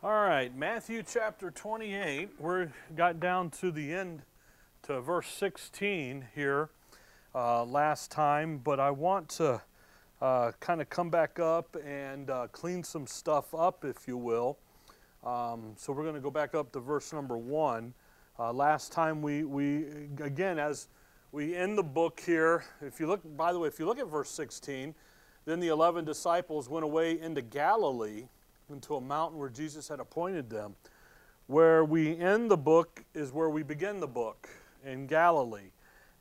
All right, Matthew chapter 28. We got down to the end, to verse 16 here uh, last time, but I want to uh, kind of come back up and uh, clean some stuff up, if you will. Um, so we're going to go back up to verse number one. Uh, last time we, we, again, as we end the book here, if you look, by the way, if you look at verse 16, then the 11 disciples went away into Galilee into a mountain where Jesus had appointed them. Where we end the book is where we begin the book in Galilee.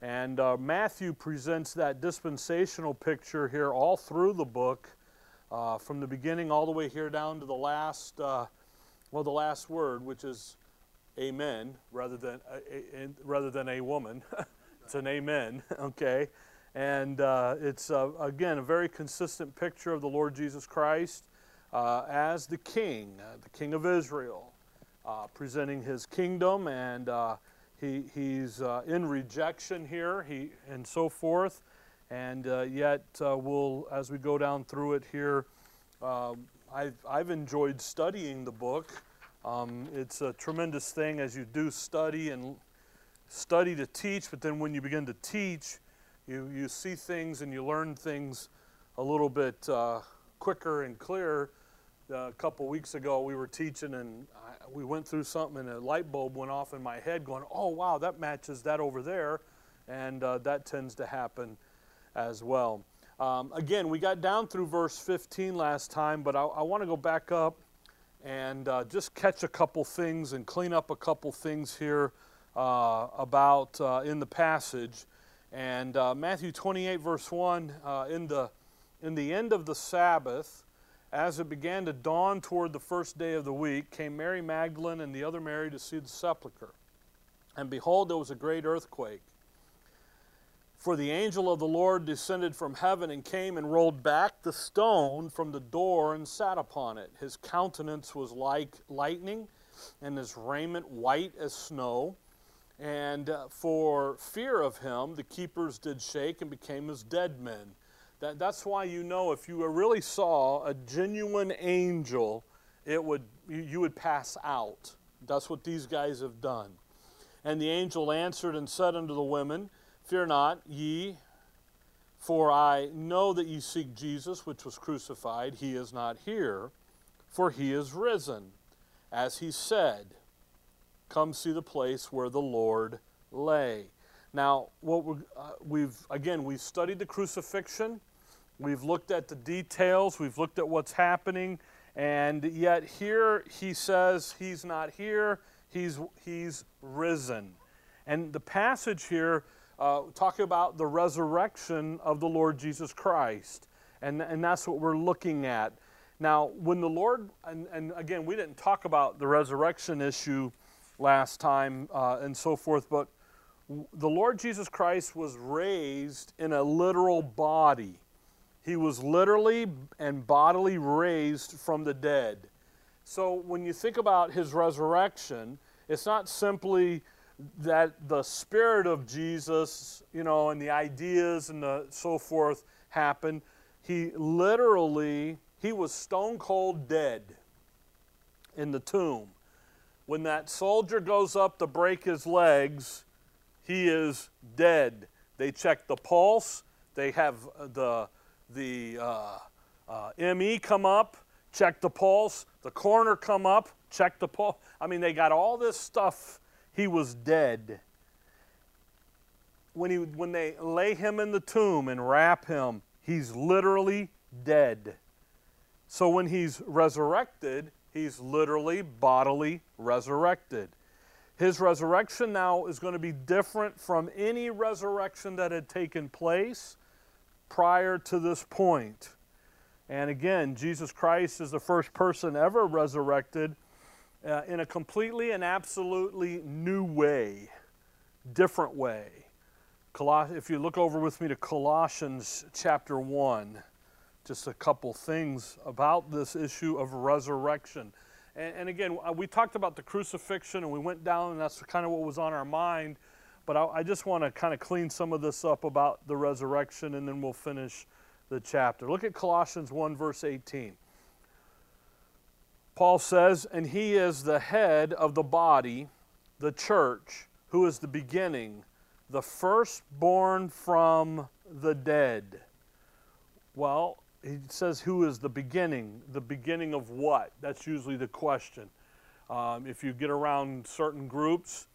And uh, Matthew presents that dispensational picture here all through the book, uh, from the beginning all the way here down to the last, uh, well, the last word, which is amen, rather than a, a, rather than a woman. it's an amen, okay? And uh, it's, uh, again, a very consistent picture of the Lord Jesus Christ uh, as the king, uh, the king of Israel, uh, presenting his kingdom, and uh, he, he's uh, in rejection here, he, and so forth. And yet, we'll, as we go down through it here, um, I've, I've enjoyed studying the book. Um, it's a tremendous thing as you do study and study to teach, but then when you begin to teach, you, you see things and you learn things a little bit uh, quicker and clearer a couple weeks ago we were teaching and I, we went through something and a light bulb went off in my head going oh wow that matches that over there. And uh, that tends to happen as well. Um, again we got down through verse 15 last time but i, I want to go back up and uh, just catch a couple things and clean up a couple things here uh, about uh, in the passage. And uh, matthew 28 verse 1 uh, in the in the end of the sabbath as it began to dawn toward the first day of the week, came Mary Magdalene and the other Mary to see the sepulchre. And behold, there was a great earthquake. For the angel of the Lord descended from heaven and came and rolled back the stone from the door and sat upon it. His countenance was like lightning, and his raiment white as snow. And uh, for fear of him, the keepers did shake and became as dead men. That, that's why you know if you really saw a genuine angel, it would, you, would pass out. That's what these guys have done. And the angel answered and said unto the women, Fear not, ye, for I know that ye seek Jesus, which was crucified. He is not here, for he is risen. As he said, Come see the place where the Lord lay. Now, what we have uh, again, we've studied the crucifixion. We've looked at the details, we've looked at what's happening, and yet here he says he's not here, he's, he's risen. And the passage here uh, talking about the resurrection of the Lord Jesus Christ. And, and that's what we're looking at. Now, when the Lord, and, and again, we didn't talk about the resurrection issue last time uh, and so forth, but the Lord Jesus Christ was raised in a literal body. He was literally and bodily raised from the dead. So when you think about his resurrection, it's not simply that the spirit of Jesus, you know, and the ideas and the so forth happened. He literally, he was stone cold dead in the tomb. When that soldier goes up to break his legs, he is dead. They check the pulse, they have the the uh, uh, ME come up, check the pulse, the coroner come up, check the pulse. I mean, they got all this stuff. He was dead. When, he, when they lay him in the tomb and wrap him, he's literally dead. So when he's resurrected, he's literally bodily resurrected. His resurrection now is going to be different from any resurrection that had taken place prior to this point. And again, Jesus Christ is the first person ever resurrected uh, in a completely and absolutely new way, different way. Coloss- if you look over with me to Colossians chapter 1, just a couple things about this issue of resurrection. And, and again, uh, we talked about the crucifixion and we went down, and that's kind of what was on our mind. But I, I just want to kind of clean some of this up about the resurrection, and then we'll finish the chapter. Look at Colossians 1, verse 18. Paul says, and he is the head of the body, the church, who is the beginning, the firstborn from the dead. Well, he says, who is the beginning? The beginning of what? That's usually the question. Um, if you get around certain groups,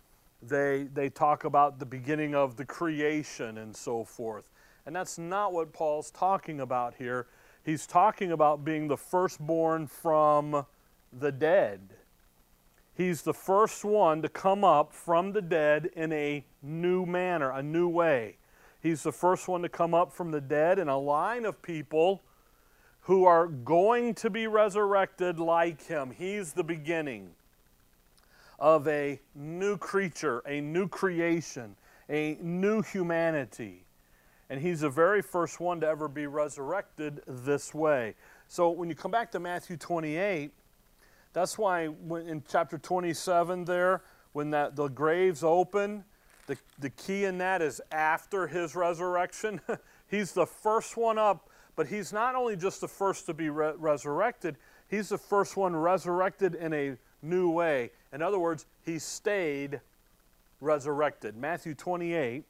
they, they talk about the beginning of the creation and so forth. And that's not what Paul's talking about here. He's talking about being the firstborn from the dead. He's the first one to come up from the dead in a new manner, a new way. He's the first one to come up from the dead in a line of people who are going to be resurrected like him. He's the beginning of a new creature, a new creation, a new humanity. And he's the very first one to ever be resurrected this way. So when you come back to Matthew 28, that's why in chapter 27 there, when that the graves open, the, the key in that is after his resurrection. he's the first one up, but he's not only just the first to be re- resurrected, he's the first one resurrected in a new way. In other words, he stayed resurrected. Matthew 28,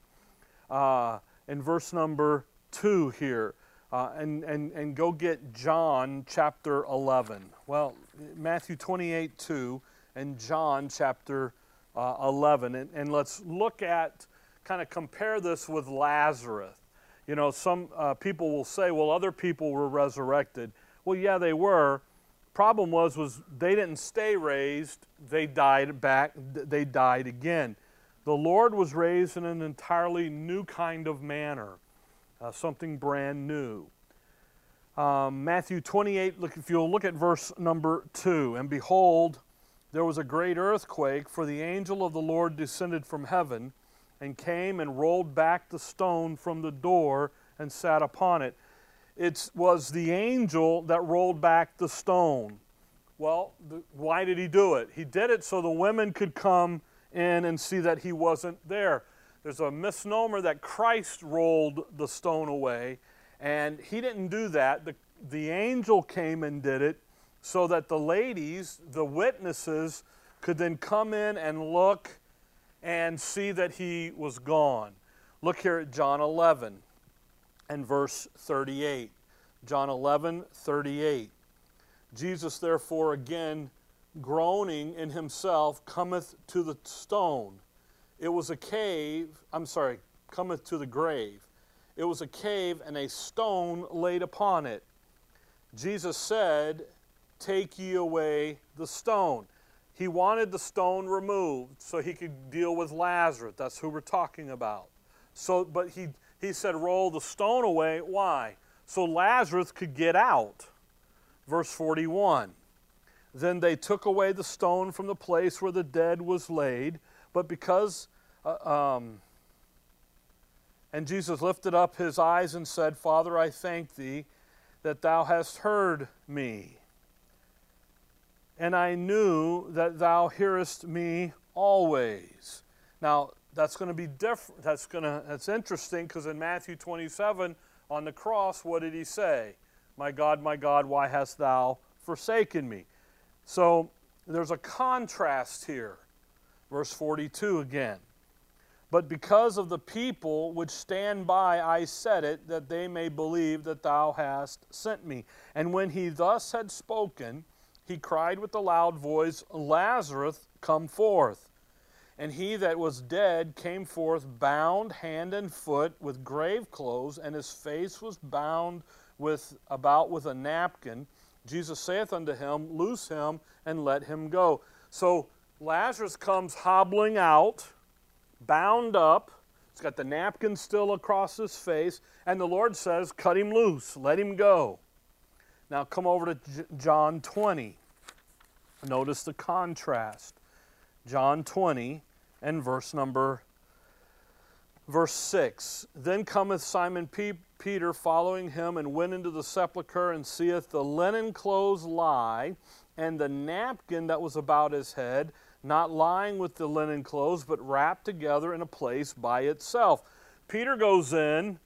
uh, in verse number 2 here. Uh, and, and, and go get John chapter 11. Well, Matthew 28 2 and John chapter uh, 11. And, and let's look at, kind of compare this with Lazarus. You know, some uh, people will say, well, other people were resurrected. Well, yeah, they were. Problem was, was they didn't stay raised. They died back. They died again. The Lord was raised in an entirely new kind of manner uh, something brand new. Um, Matthew 28, look, if you'll look at verse number 2, and behold, there was a great earthquake, for the angel of the Lord descended from heaven and came and rolled back the stone from the door and sat upon it. It was the angel that rolled back the stone. Well, the, why did he do it? He did it so the women could come in and see that he wasn't there. There's a misnomer that Christ rolled the stone away, and he didn't do that. The, the angel came and did it so that the ladies, the witnesses, could then come in and look and see that he was gone. Look here at John 11 and verse 38. John 11, 38. Jesus, therefore, again groaning in himself, cometh to the stone. It was a cave, I'm sorry, cometh to the grave. It was a cave and a stone laid upon it. Jesus said, Take ye away the stone. He wanted the stone removed so he could deal with Lazarus. That's who we're talking about. So, but he, he said, Roll the stone away. Why? So Lazarus could get out. Verse 41. Then they took away the stone from the place where the dead was laid, but because uh, um, and Jesus lifted up his eyes and said, Father, I thank thee that thou hast heard me. And I knew that thou hearest me always. Now, that's going to be different. That's going to that's interesting because in Matthew 27 on the cross, what did he say? My God, my God, why hast thou forsaken me? So there's a contrast here. Verse 42 again. But because of the people which stand by, I said it, that they may believe that thou hast sent me. And when he thus had spoken, he cried with a loud voice, Lazarus, come forth. And he that was dead came forth, bound hand and foot with grave clothes, and his face was bound with about with a napkin. Jesus saith unto him, Loose him and let him go. So Lazarus comes hobbling out bound up. He's got the napkin still across his face. And the Lord says, Cut him loose, let him go. Now come over to John 20. Notice the contrast. John 20 and verse number verse 6 then cometh simon P- peter following him and went into the sepulchre and seeth the linen clothes lie and the napkin that was about his head not lying with the linen clothes, but wrapped together in a place by itself. Peter goes in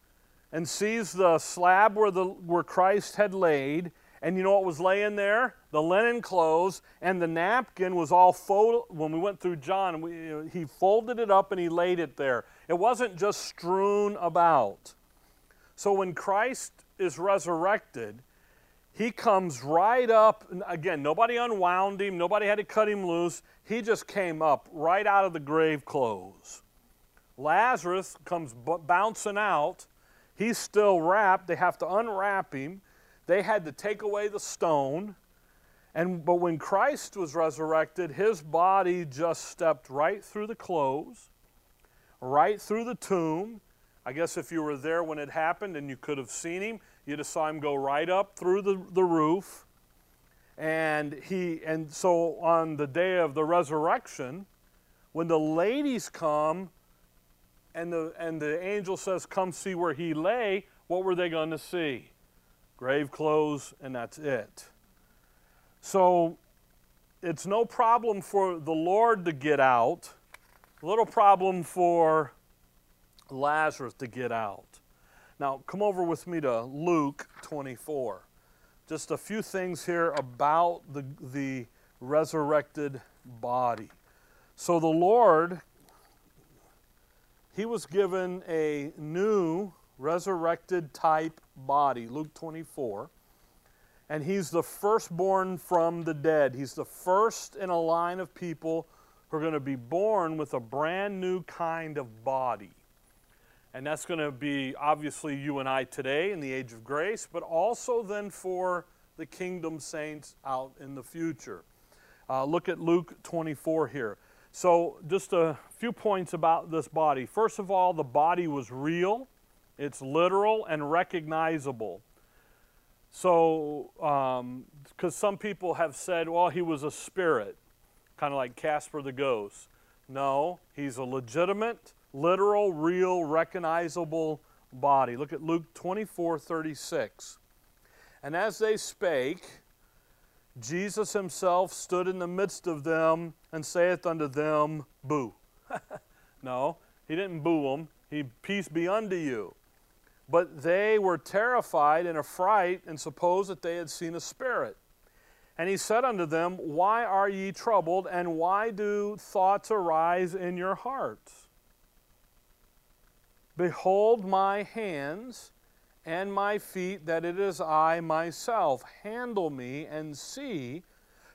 and sees the slab where, the, where Christ had laid, And you know what was laying there? The linen clothes and the napkin was all folded. When we went through John, we, he folded it up and he laid it there. It wasn't just strewn about. So when Christ is resurrected, he comes right up. Again, nobody unwound him, nobody had to cut him loose. He just came up right out of the grave clothes. Lazarus comes bouncing out. He's still wrapped. They have to unwrap him. They had to take away the stone. And but when Christ was resurrected, his body just stepped right through the clothes, right through the tomb. I guess if you were there when it happened and you could have seen him, you'd have saw him go right up through the, the roof. And he and so on the day of the resurrection, when the ladies come and the and the angel says, Come see where he lay, what were they going to see? Grave clothes, and that's it. So it's no problem for the Lord to get out, little problem for Lazarus to get out. Now, come over with me to Luke 24. Just a few things here about the, the resurrected body. So, the Lord, He was given a new resurrected type body, Luke 24. And he's the firstborn from the dead. He's the first in a line of people who are going to be born with a brand new kind of body. And that's going to be obviously you and I today in the age of grace, but also then for the kingdom saints out in the future. Uh, look at Luke 24 here. So, just a few points about this body. First of all, the body was real. It's literal and recognizable. So, because um, some people have said, well, he was a spirit, kind of like Casper the Ghost. No, he's a legitimate, literal, real, recognizable body. Look at Luke 24 36. And as they spake, Jesus himself stood in the midst of them and saith unto them, Boo. no, he didn't boo them. He, peace be unto you. But they were terrified and affright, and supposed that they had seen a spirit. And he said unto them, Why are ye troubled, and why do thoughts arise in your hearts? Behold my hands and my feet, that it is I myself. Handle me and see,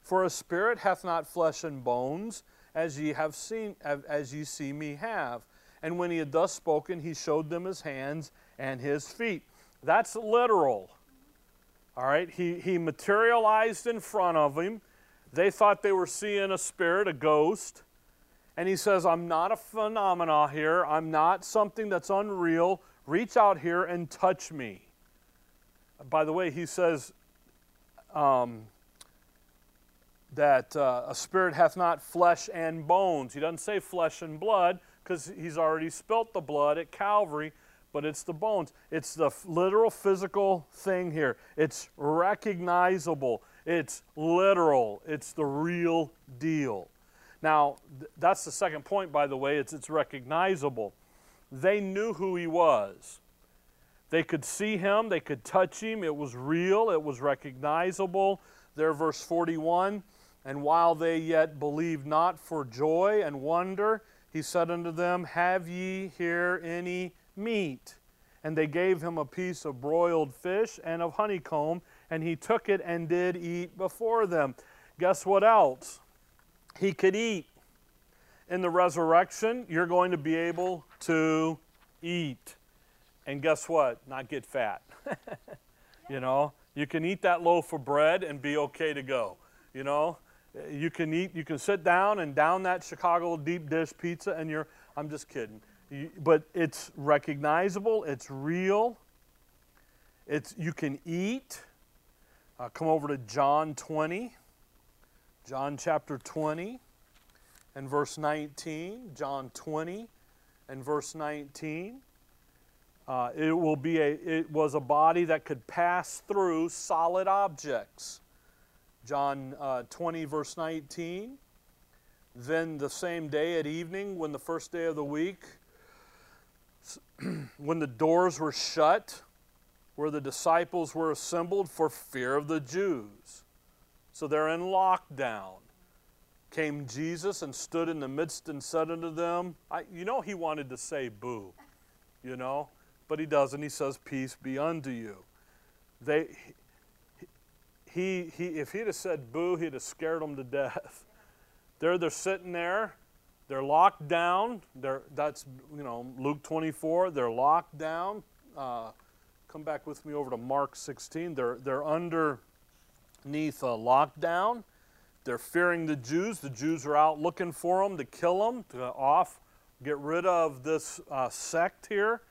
for a spirit hath not flesh and bones, as ye have seen, as ye see me have. And when he had thus spoken, he showed them his hands and his feet. That's literal. All right, he, he materialized in front of him. They thought they were seeing a spirit, a ghost. And he says, I'm not a phenomena here. I'm not something that's unreal. Reach out here and touch me. By the way, he says um, that uh, a spirit hath not flesh and bones. He doesn't say flesh and blood because he's already spilt the blood at Calvary but it's the bones. It's the literal physical thing here. It's recognizable. It's literal. It's the real deal. Now, th- that's the second point, by the way. It's, it's recognizable. They knew who he was. They could see him, they could touch him. It was real, it was recognizable. There, verse 41 And while they yet believed not for joy and wonder, he said unto them, Have ye here any meat. And they gave him a piece of broiled fish and of honeycomb, and he took it and did eat before them. Guess what else? He could eat. In the resurrection, you're going to be able to eat. And guess what? Not get fat. you know, you can eat that loaf of bread and be okay to go. You know, you can eat, you can sit down and down that Chicago deep dish pizza, and you're, I'm just kidding but it's recognizable, it's real, it's, you can eat. Uh, come over to John 20, John chapter 20 and verse 19. John 20 and verse 19. Uh, it will be a it was a body that could pass through solid objects john uh, 20 verse 19 then the same day at evening when the first day of the week when the doors were shut, where the disciples were assembled for fear of the Jews. So they're in lockdown. Came Jesus and stood in the midst and said unto them, I, You know, he wanted to say boo, you know, but he doesn't. He says, Peace be unto you. They, he, he, if he'd have said boo, he'd have scared them to death. They're, they're sitting there, they're locked down. They're, that's, you know, Luke 24, they're locked down. Uh, come back with me over to Mark 16. They're, they're underneath a lockdown. They're fearing the Jews. The Jews are out looking for them to kill them, to off, get rid of this uh, sect here.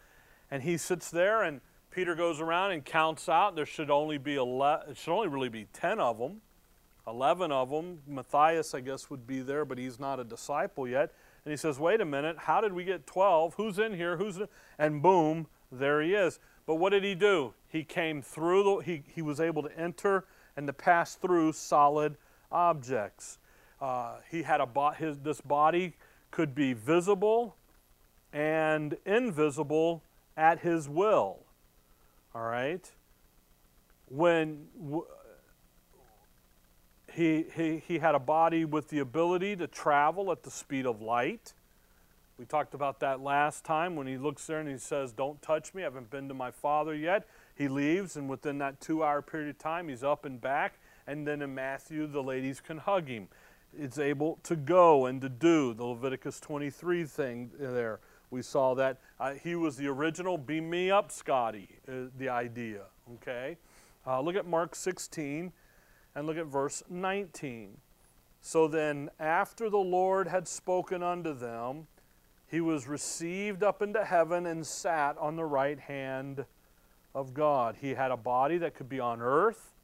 And he sits there, and Peter goes around and counts out. There should only be 11, it should only really be 10 of them. 11 of them. Matthias, I guess, would be there, but he's not a disciple yet. And he says, Wait a minute, how did we get 12? Who's in here? Who's in? And boom, there he is. But what did he do? He came through, the, he, he was able to enter and to pass through solid objects. Uh, he had a bo- his, this body could be visible and invisible at his will. All right? When he, he, he had a body with the ability to travel at the speed of light. We talked about that last time when he looks there and he says, Don't touch me, I haven't been to my father yet. He leaves, and within that two hour period of time, he's up and back. And then in Matthew, the ladies can hug him. It's able to go and to do the Leviticus 23 thing there. We saw that uh, he was the original beam me up, Scotty, uh, the idea. Okay? Uh, look at Mark 16 and look at verse 19. So then, after the Lord had spoken unto them, he was received up into heaven and sat on the right hand of God. He had a body that could be on earth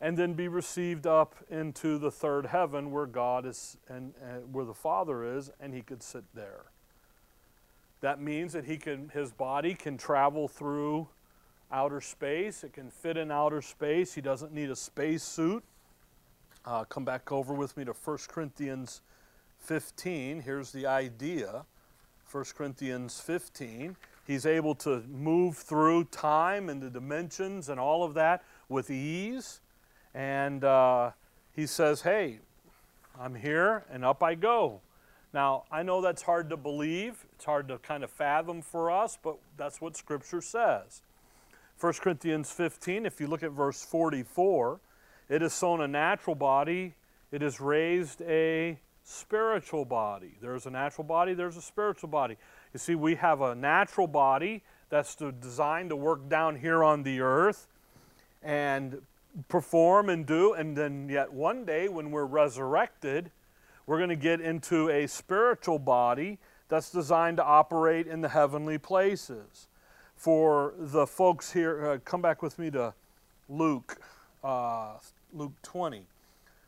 and then be received up into the third heaven where God is and, and where the Father is, and he could sit there. That means that he can, his body can travel through outer space. It can fit in outer space. He doesn't need a space suit. Uh, come back over with me to 1 Corinthians 15. Here's the idea 1 Corinthians 15. He's able to move through time and the dimensions and all of that with ease. And uh, he says, Hey, I'm here and up I go. Now, I know that's hard to believe, it's hard to kind of fathom for us, but that's what Scripture says. 1 Corinthians 15, if you look at verse 44, it is sown a natural body, it is raised a spiritual body. There's a natural body, there's a spiritual body. You see, we have a natural body that's designed to work down here on the earth and perform and do, and then yet one day when we're resurrected, we're going to get into a spiritual body that's designed to operate in the heavenly places. For the folks here, uh, come back with me to Luke, uh, Luke 20.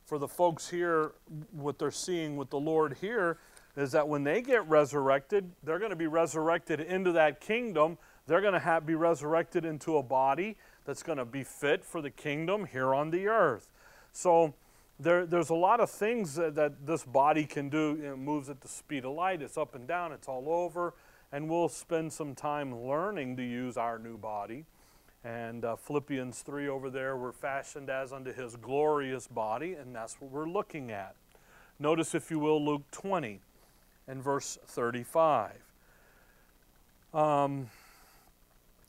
For the folks here, what they're seeing with the Lord here is that when they get resurrected, they're going to be resurrected into that kingdom. They're going to have, be resurrected into a body that's going to be fit for the kingdom here on the earth. So, there, there's a lot of things that, that this body can do. It moves at the speed of light, it's up and down, it's all over. And we'll spend some time learning to use our new body. And uh, Philippians 3 over there, we're fashioned as unto his glorious body, and that's what we're looking at. Notice, if you will, Luke 20 and verse 35. Um,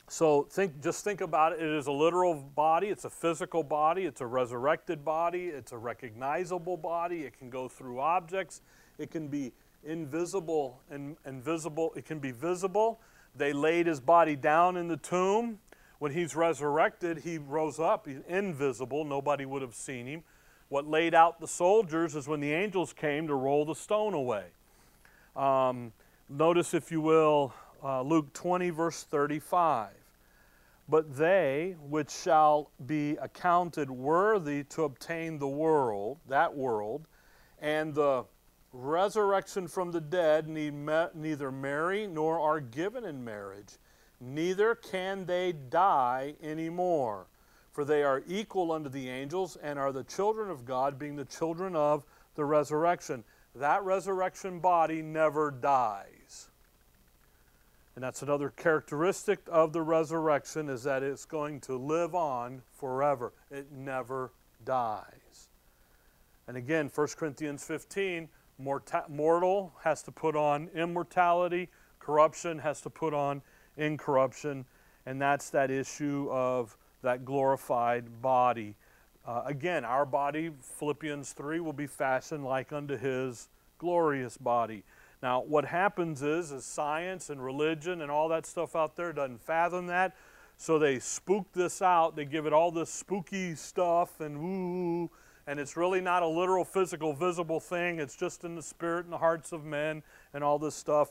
so think, just think about it. It is a literal body. It's a physical body. It's a resurrected body. It's a recognizable body. It can go through objects. It can be invisible and, invisible. It can be visible. They laid his body down in the tomb. When he's resurrected, he rose up. He's invisible. Nobody would have seen him. What laid out the soldiers is when the angels came to roll the stone away. Um, notice, if you will, uh, Luke 20, verse 35 but they which shall be accounted worthy to obtain the world, that world, and the resurrection from the dead need neither marry nor are given in marriage, neither can they die anymore. For they are equal unto the angels and are the children of God, being the children of the resurrection. That resurrection body never dies. And that's another characteristic of the resurrection is that it's going to live on forever. It never dies. And again, 1 Corinthians 15, mortal has to put on immortality, corruption has to put on incorruption, and that's that issue of that glorified body. Uh, again, our body, Philippians 3, will be fashioned like unto his glorious body. Now, what happens is, is science and religion and all that stuff out there doesn't fathom that. So they spook this out. They give it all this spooky stuff and woo, and it's really not a literal, physical, visible thing. It's just in the spirit and the hearts of men and all this stuff.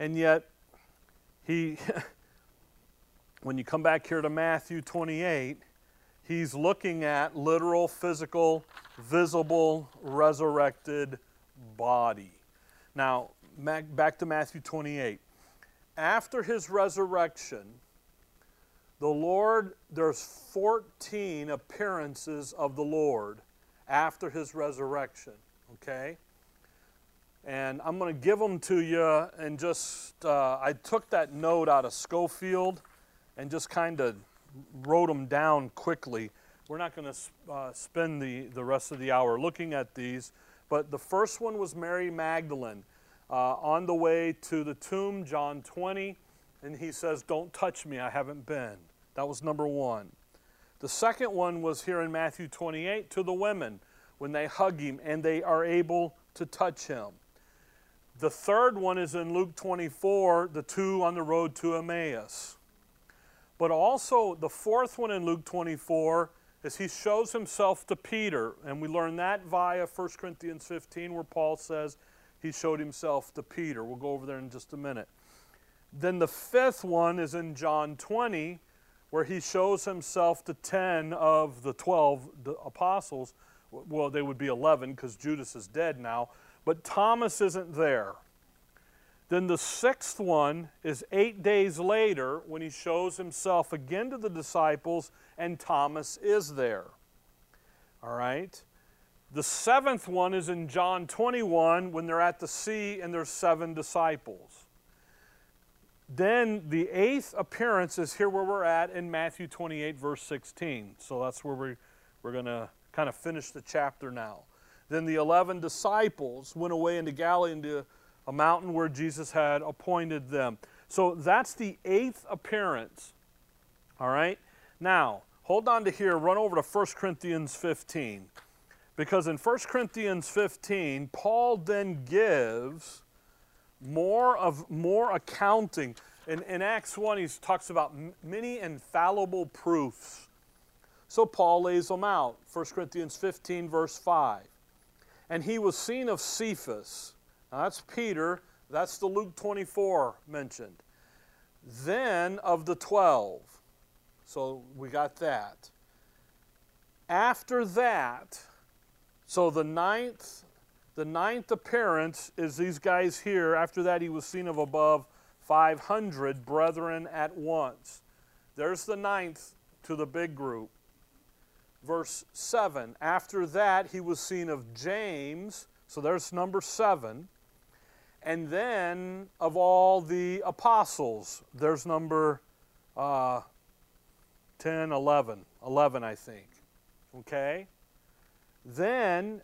And yet, he, when you come back here to Matthew 28, he's looking at literal, physical, visible, resurrected body. Now, back to Matthew 28. After his resurrection, the Lord, there's 14 appearances of the Lord after his resurrection, okay? And I'm going to give them to you and just, uh, I took that note out of Scofield and just kind of wrote them down quickly. We're not going to uh, spend the, the rest of the hour looking at these, but the first one was Mary Magdalene uh, on the way to the tomb, John 20, and he says, Don't touch me, I haven't been. That was number one. The second one was here in Matthew 28 to the women when they hug him and they are able to touch him. The third one is in Luke 24, the two on the road to Emmaus. But also, the fourth one in Luke 24 is he shows himself to Peter. And we learn that via 1 Corinthians 15, where Paul says he showed himself to Peter. We'll go over there in just a minute. Then the fifth one is in John 20, where he shows himself to 10 of the 12 apostles. Well, they would be 11 because Judas is dead now, but Thomas isn't there. Then the sixth one is eight days later when he shows himself again to the disciples and Thomas is there. All right? The seventh one is in John 21 when they're at the sea and there's seven disciples. Then the eighth appearance is here where we're at in Matthew 28, verse 16. So that's where we, we're going to kind of finish the chapter now. Then the 11 disciples went away into Galilee into a mountain where Jesus had appointed them. So that's the eighth appearance. All right? Now, hold on to here, run over to 1 Corinthians 15. Because in 1 Corinthians 15, Paul then gives more of more accounting. In, in Acts 1, he talks about many infallible proofs. So Paul lays them out. 1 Corinthians 15, verse 5. And he was seen of Cephas now that's Peter. That's the Luke 24 mentioned. Then of the 12. So we got that. After that, so the ninth, the ninth appearance is these guys here. After that, he was seen of above 500 brethren at once. There's the ninth to the big group. Verse 7 After that, he was seen of James. So there's number 7. And then of all the apostles, there's number uh, 10, 11, 11, I think. Okay? Then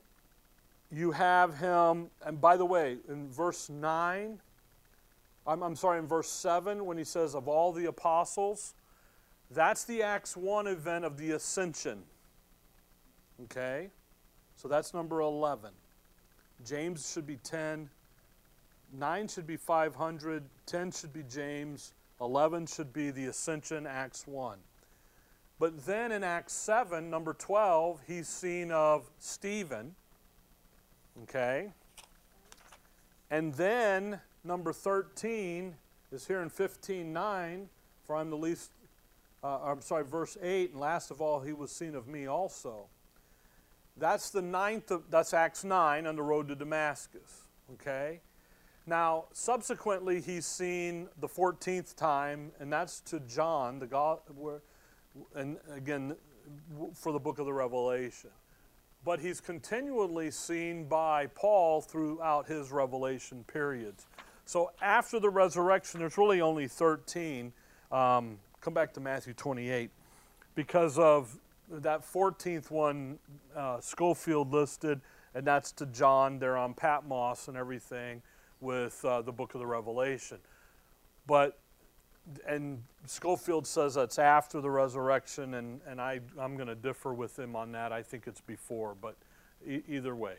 you have him, and by the way, in verse 9, I'm, I'm sorry, in verse 7, when he says, of all the apostles, that's the Acts 1 event of the ascension. Okay? So that's number 11. James should be 10, 9 should be 500, 10 should be James, 11 should be the ascension, Acts 1. But then in Acts 7, number 12, he's seen of Stephen. Okay? And then number 13 is here in 15:9, for I'm the least uh, I'm sorry, verse 8, and last of all, he was seen of me also. That's the ninth of, that's Acts 9 on the road to Damascus. Okay? Now, subsequently, he's seen the 14th time, and that's to John, the God, and again, for the book of the Revelation. But he's continually seen by Paul throughout his revelation periods. So after the resurrection, there's really only 13. Um, come back to Matthew 28. Because of that 14th one, uh, Scofield listed, and that's to John there on Patmos and everything with uh, the book of the Revelation. But, and Scofield says that's after the resurrection, and, and I, I'm going to differ with him on that. I think it's before, but e- either way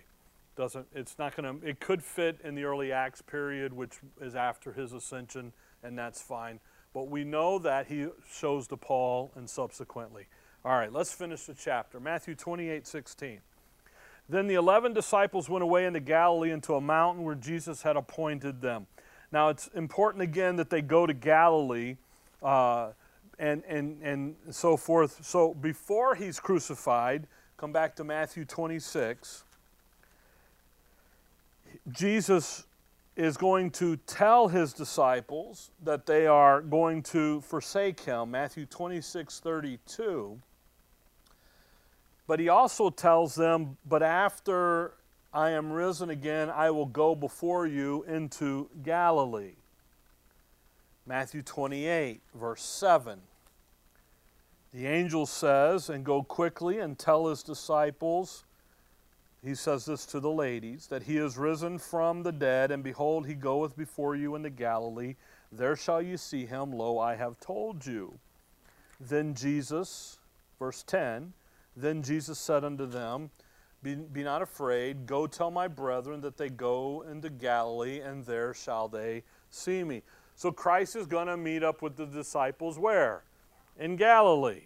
doesn't it's not going to it could fit in the early acts period which is after his ascension and that's fine. But we know that he shows to paul and subsequently. All right let's finish the chapter. Matthew 28 16 then the 11 disciples went away into galilee into a mountain where jesus had appointed them. Now it's important again that they go to galilee and, and, and so forth so before he's crucified come back to matthew 26 Jesus is going to tell his disciples that they are going to forsake him, Matthew 26 32. But he also tells them, But after I am risen again, I will go before you into Galilee. Matthew 28, verse 7. The angel says, And go quickly and tell his disciples he says this to the ladies that he is risen from the dead, and behold, he goeth before you into Galilee. There shall you see him. Lo, I have told you. Then Jesus, verse 10, then Jesus said unto them, be, be not afraid, go tell my brethren that they go into Galilee, and there shall they see me. So Christ is going to meet up with the disciples where? In Galilee.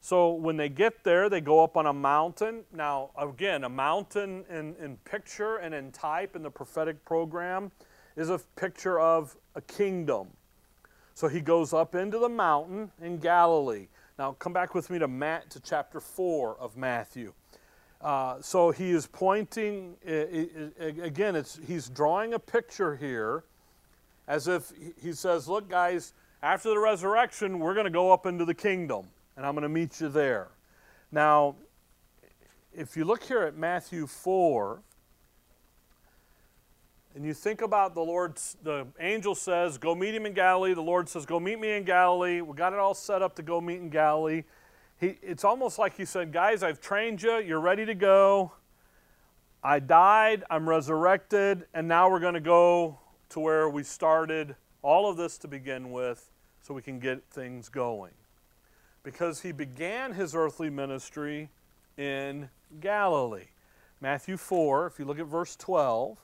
So when they get there, they go up on a mountain. Now, again, a mountain in, in picture and in type in the prophetic program is a picture of a kingdom. So he goes up into the mountain in Galilee. Now, come back with me to Matt to chapter 4 of Matthew. Uh, so he is pointing, again, it's, he's drawing a picture here as if he says, Look, guys, after the resurrection, we're going to go up into the kingdom and I'm going to meet you there. Now, if you look here at Matthew 4, and you think about the Lord, the angel says, Go meet him in Galilee. The Lord says, Go meet me in Galilee. We got it all set up to go meet in Galilee. He, it's almost like he said, Guys, I've trained you. You're ready to go. I died. I'm resurrected. And now we're going to go to where we started all of this to begin with so we can get things going because he began his earthly ministry in Galilee. Matthew 4, if you look at verse 12.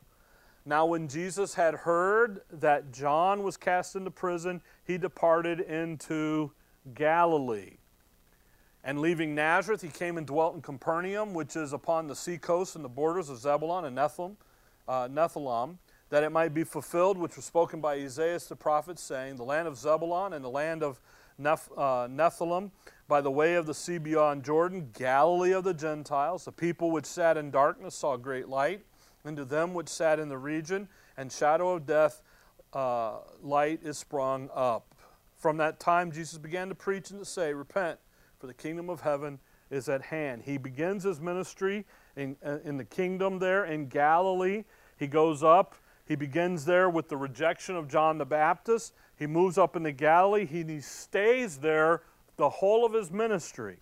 Now, when Jesus had heard that John was cast into prison, he departed into Galilee. And leaving Nazareth, he came and dwelt in Capernaum, which is upon the seacoast and the borders of Zebulun and Nephilim, uh, Nephilim, that it might be fulfilled, which was spoken by Isaiah the prophet, saying, The land of Zebulun and the land of Neph, uh, Nephilim, by the way of the sea beyond Jordan, Galilee of the Gentiles. The people which sat in darkness saw great light, and to them which sat in the region and shadow of death, uh, light is sprung up. From that time, Jesus began to preach and to say, Repent, for the kingdom of heaven is at hand. He begins his ministry in, uh, in the kingdom there in Galilee. He goes up. He begins there with the rejection of John the Baptist. He moves up into Galilee. He, stays there the whole of his ministry.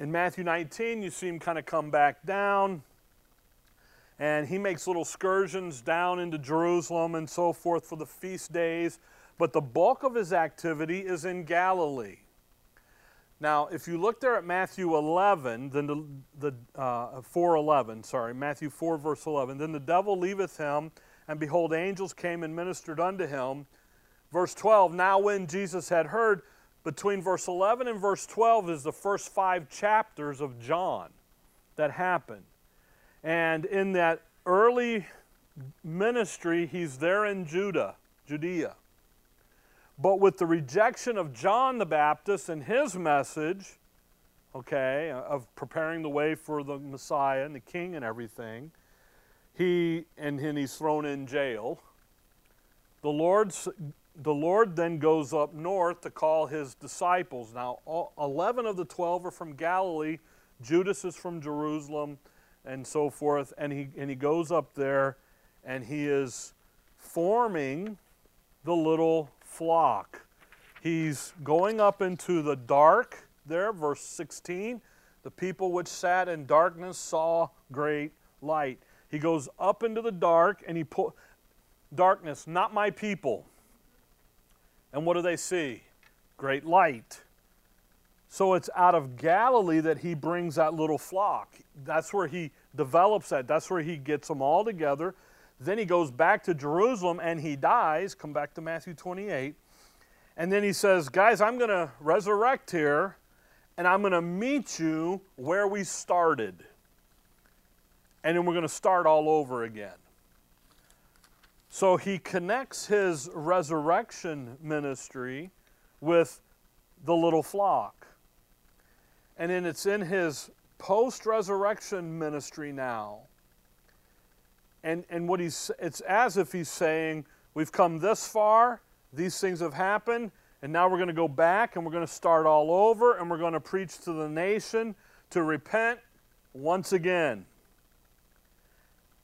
In Matthew 19, you see him kind of come back down, and he makes little excursions down into Jerusalem and so forth for the feast days. But the bulk of his activity is in Galilee. Now, if you look there at Matthew 11, then the, the uh, 4:11, sorry, Matthew 4 verse 11, then the devil leaveth him, and behold, angels came and ministered unto him. Verse 12, now when Jesus had heard, between verse 11 and verse 12 is the first five chapters of John that happened. And in that early ministry, he's there in Judah, Judea. But with the rejection of John the Baptist and his message, okay, of preparing the way for the Messiah and the king and everything, he and, then he's thrown in jail. The Lord's the Lord then goes up north to call his disciples. Now, 11 of the 12 are from Galilee, Judas is from Jerusalem, and so forth. And he, and he goes up there and he is forming the little flock. He's going up into the dark there, verse 16. The people which sat in darkness saw great light. He goes up into the dark and he put darkness, not my people. And what do they see? Great light. So it's out of Galilee that he brings that little flock. That's where he develops that. That's where he gets them all together. Then he goes back to Jerusalem and he dies. Come back to Matthew 28. And then he says, Guys, I'm going to resurrect here and I'm going to meet you where we started. And then we're going to start all over again. So he connects his resurrection ministry with the little flock. And then it's in his post resurrection ministry now. And, and what he's, it's as if he's saying, We've come this far, these things have happened, and now we're going to go back and we're going to start all over and we're going to preach to the nation to repent once again.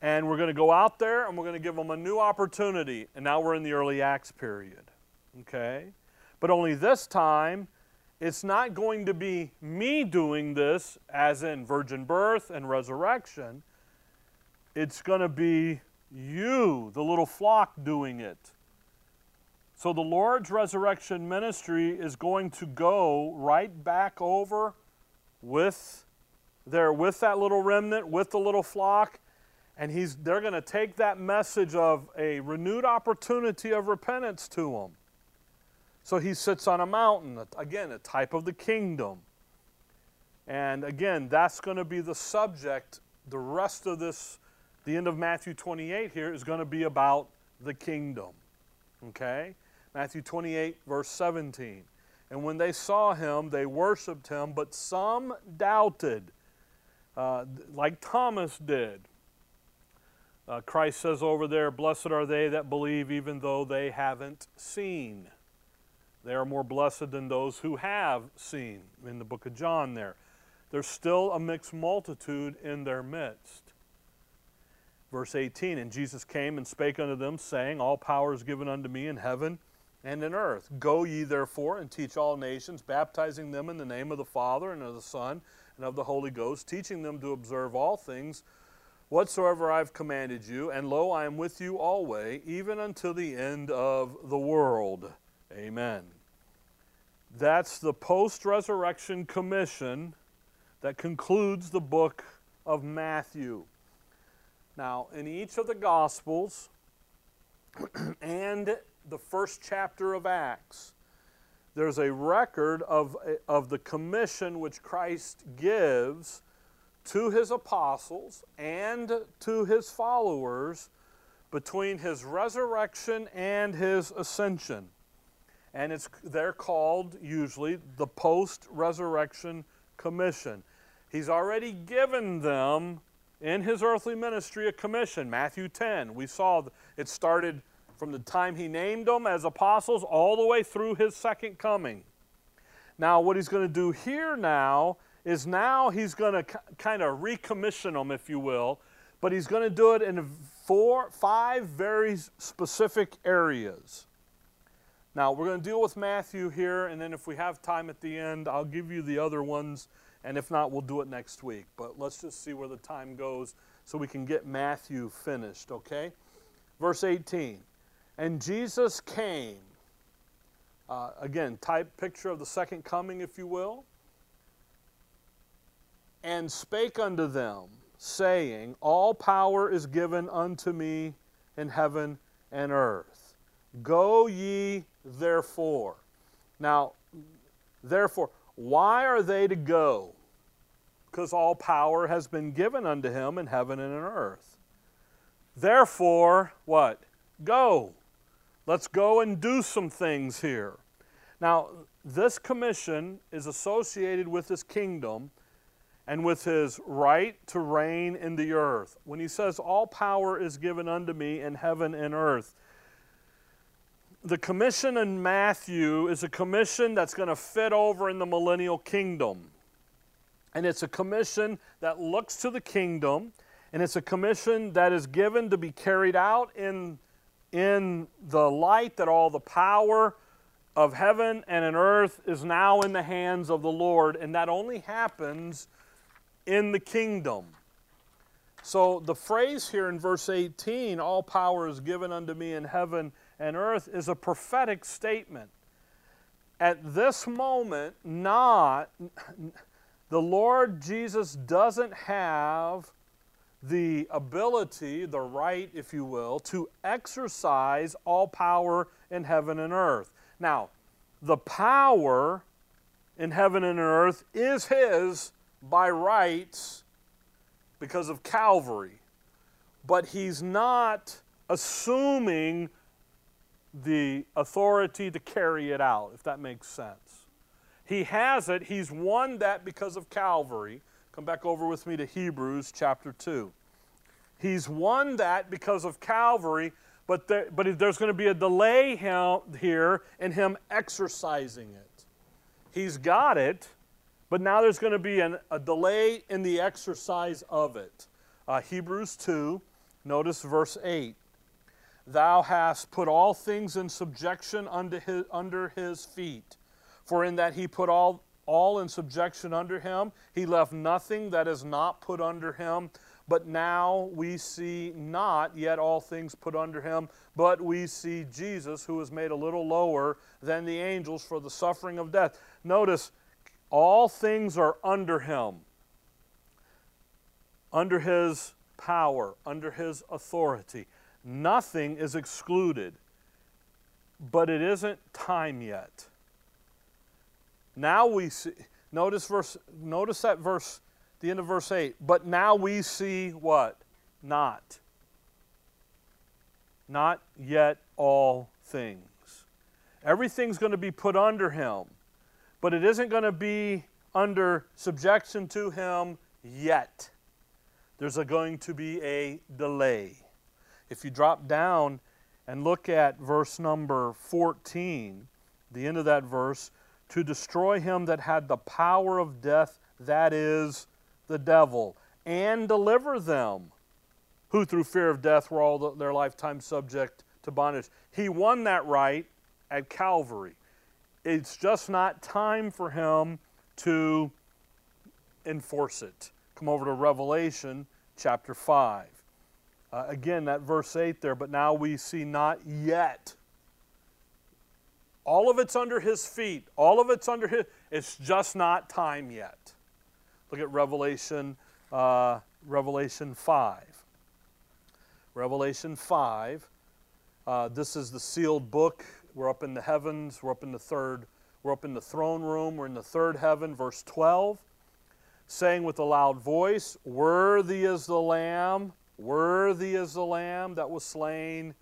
And we're going to go out there and we're going to give them a new opportunity. And now we're in the early Acts period. Okay? But only this time, it's not going to be me doing this, as in virgin birth and resurrection. It's going to be you, the little flock, doing it. So the Lord's resurrection ministry is going to go right back over with there with that little remnant, with the little flock, and he's they're going to take that message of a renewed opportunity of repentance to them. So he sits on a mountain, again, a type of the kingdom. And again, that's going to be the subject. The rest of this, the end of Matthew 28 here, is going to be about the kingdom. Okay? Matthew 28, verse 17. And when they saw him, they worshiped him, but some doubted, uh, like Thomas did. Uh, Christ says over there, Blessed are they that believe even though they haven't seen. They are more blessed than those who have seen, in the book of John there. There's still a mixed multitude in their midst. Verse 18 And Jesus came and spake unto them, saying, All power is given unto me in heaven and in earth. Go ye therefore and teach all nations, baptizing them in the name of the Father and of the Son and of the Holy Ghost, teaching them to observe all things whatsoever I've commanded you. And lo, I am with you alway, even until the end of the world. Amen. That's the post resurrection commission that concludes the book of Matthew. Now, in each of the Gospels and the first chapter of Acts, there's a record of, of the commission which Christ gives to his apostles and to his followers between his resurrection and his ascension. And it's, they're called usually the post resurrection commission. He's already given them in his earthly ministry a commission. Matthew 10, we saw it started from the time he named them as apostles all the way through his second coming. Now, what he's going to do here now is now he's going to kind of recommission them, if you will, but he's going to do it in four, five very specific areas. Now, we're going to deal with Matthew here, and then if we have time at the end, I'll give you the other ones, and if not, we'll do it next week. But let's just see where the time goes so we can get Matthew finished, okay? Verse 18. And Jesus came. Uh, again, type picture of the second coming, if you will. And spake unto them, saying, All power is given unto me in heaven and earth. Go ye therefore. Now, therefore, why are they to go? Because all power has been given unto him in heaven and in earth. Therefore, what? Go. Let's go and do some things here. Now, this commission is associated with his kingdom and with his right to reign in the earth. When he says, All power is given unto me in heaven and earth, the commission in Matthew is a commission that's going to fit over in the millennial kingdom. And it's a commission that looks to the kingdom, and it's a commission that is given to be carried out in in the light that all the power of heaven and in earth is now in the hands of the Lord, and that only happens in the kingdom. So the phrase here in verse 18, all power is given unto me in heaven and earth, is a prophetic statement. At this moment, not the Lord Jesus doesn't have the ability, the right, if you will, to exercise all power in heaven and earth. Now, the power in heaven and earth is His by rights because of Calvary. But he's not assuming the authority to carry it out, if that makes sense. He has it, he's won that because of Calvary. Come back over with me to Hebrews chapter 2. He's won that because of Calvary, but, there, but there's going to be a delay here in him exercising it. He's got it, but now there's going to be an, a delay in the exercise of it. Uh, Hebrews 2, notice verse 8. Thou hast put all things in subjection under his, under his feet. For in that he put all, all in subjection under him, he left nothing that is not put under him. But now we see not yet all things put under him, but we see Jesus, who is made a little lower than the angels for the suffering of death. Notice, all things are under him, under his power, under his authority. Nothing is excluded, but it isn't time yet. Now we see, notice verse, notice that verse, the end of verse 8. But now we see what? Not. Not yet all things. Everything's going to be put under him but it isn't going to be under subjection to him yet. There's going to be a delay. If you drop down and look at verse number 14, the end of that verse, to destroy him that had the power of death, that is the devil, and deliver them who through fear of death were all their lifetime subject to bondage. He won that right at Calvary it's just not time for him to enforce it. Come over to Revelation chapter 5. Uh, again, that verse 8 there, but now we see not yet. All of it's under his feet. All of it's under his. It's just not time yet. Look at Revelation, uh, Revelation 5. Revelation 5. Uh, this is the sealed book we're up in the heavens. We're up in the third. We're up in the throne room. We're in the third heaven. Verse 12. Saying with a loud voice, Worthy is the Lamb, worthy is the Lamb that was slain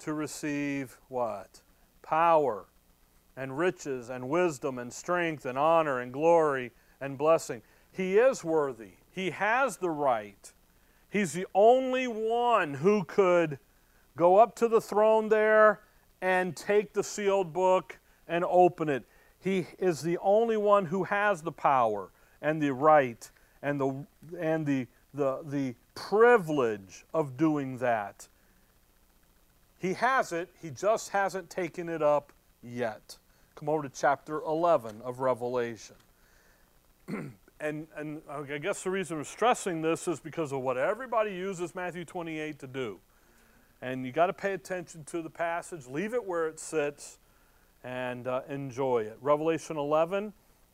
to receive what? Power and riches and wisdom and strength and honor and glory and blessing. He is worthy. He has the right. He's the only one who could go up to the throne there and take the sealed book and open it. He is the only one who has the power and the right and the, and the, the, the privilege of doing that. He has it, he just hasn't taken it up yet. Come over to chapter 11 of Revelation. and, and I guess the reason we're stressing this is because of what everybody uses Matthew 28 to do. And you got to pay attention to the passage, leave it where it sits, and uh, enjoy it. Revelation 11,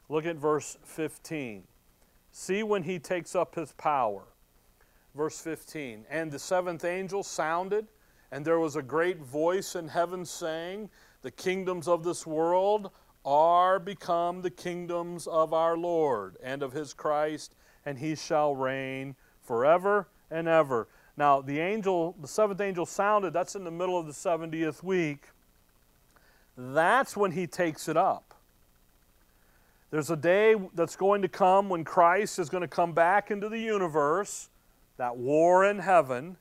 look at verse 15. See when he takes up his power. Verse 15. And the seventh angel sounded, and there was a great voice in heaven saying, The kingdoms of this world are become the kingdoms of our Lord and of his Christ, and he shall reign forever and ever. Now, the angel, the seventh angel sounded, that's in the middle of the 70th week. That's when he takes it up. There's a day that's going to come when Christ is going to come back into the universe, that war in heaven,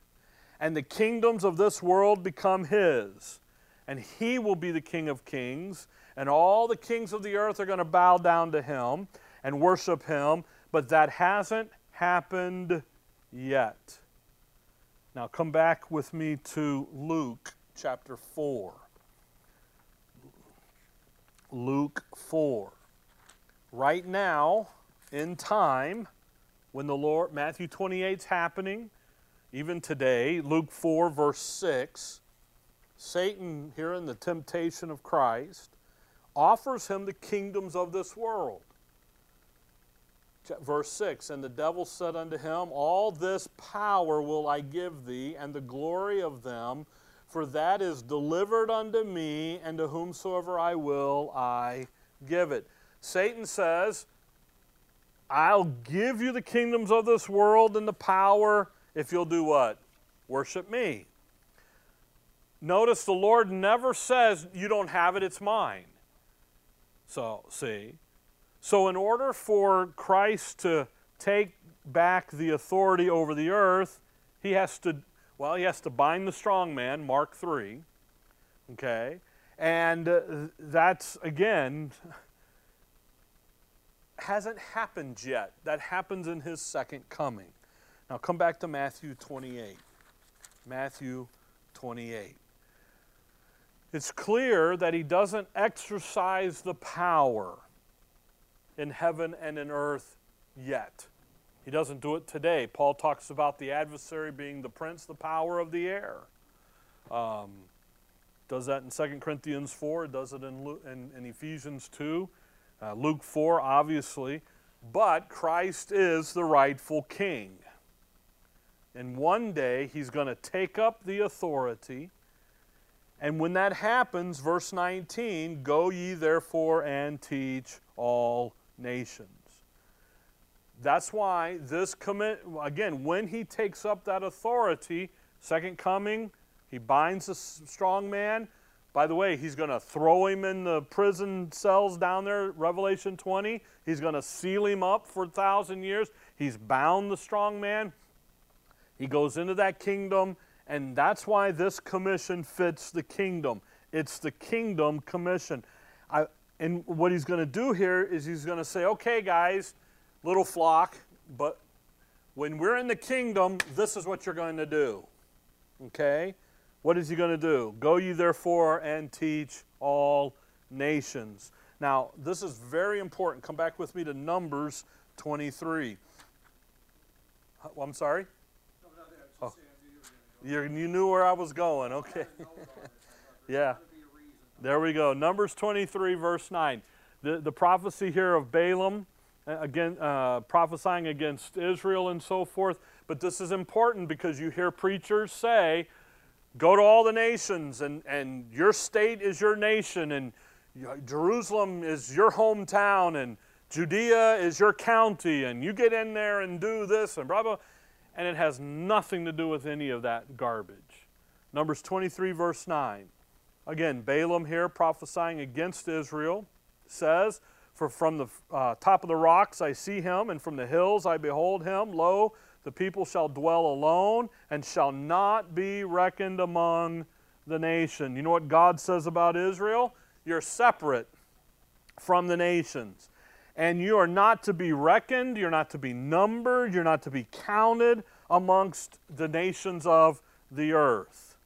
and the kingdoms of this world become his. And he will be the King of kings, and all the kings of the earth are going to bow down to him and worship him, but that hasn't happened yet. Now come back with me to Luke chapter 4. Luke 4. Right now, in time, when the Lord, Matthew 28 is happening, even today, Luke 4, verse 6, Satan, here in the temptation of Christ, offers him the kingdoms of this world. Verse 6 And the devil said unto him, All this power will I give thee, and the glory of them, for that is delivered unto me, and to whomsoever I will I give it. Satan says, I'll give you the kingdoms of this world and the power if you'll do what? Worship me. Notice the Lord never says, You don't have it, it's mine. So, see. So, in order for Christ to take back the authority over the earth, he has to, well, he has to bind the strong man, Mark 3. Okay? And uh, that's, again, hasn't happened yet. That happens in his second coming. Now come back to Matthew 28. Matthew 28. It's clear that he doesn't exercise the power in heaven and in earth yet. He doesn't do it today. Paul talks about the adversary being the prince, the power of the air. Um, does that in 2 Corinthians 4, does it in, in, in Ephesians 2, uh, Luke 4, obviously. But Christ is the rightful king. And one day he's going to take up the authority. And when that happens, verse 19, go ye therefore and teach all nations. That's why this commit again, when he takes up that authority, second coming, he binds the strong man. By the way, he's going to throw him in the prison cells down there, Revelation 20. He's going to seal him up for a thousand years. He's bound the strong man. He goes into that kingdom, and that's why this commission fits the kingdom. It's the kingdom commission. I, and what he's going to do here is he's going to say, okay, guys, little flock, but when we're in the kingdom, this is what you're going to do. Okay? What is he going to do? Go ye therefore and teach all nations. Now, this is very important. Come back with me to Numbers 23. Well, I'm sorry? Oh. You, you knew where I was going. Okay. yeah. There we go. Numbers 23, verse 9. The, the prophecy here of Balaam, uh, again, uh, prophesying against Israel and so forth. But this is important because you hear preachers say, go to all the nations, and, and your state is your nation, and Jerusalem is your hometown, and Judea is your county, and you get in there and do this, and blah, blah. And it has nothing to do with any of that garbage. Numbers 23, verse 9. Again, Balaam here prophesying against Israel says, For from the uh, top of the rocks I see him, and from the hills I behold him. Lo, the people shall dwell alone, and shall not be reckoned among the nation. You know what God says about Israel? You're separate from the nations. And you are not to be reckoned, you're not to be numbered, you're not to be counted amongst the nations of the earth.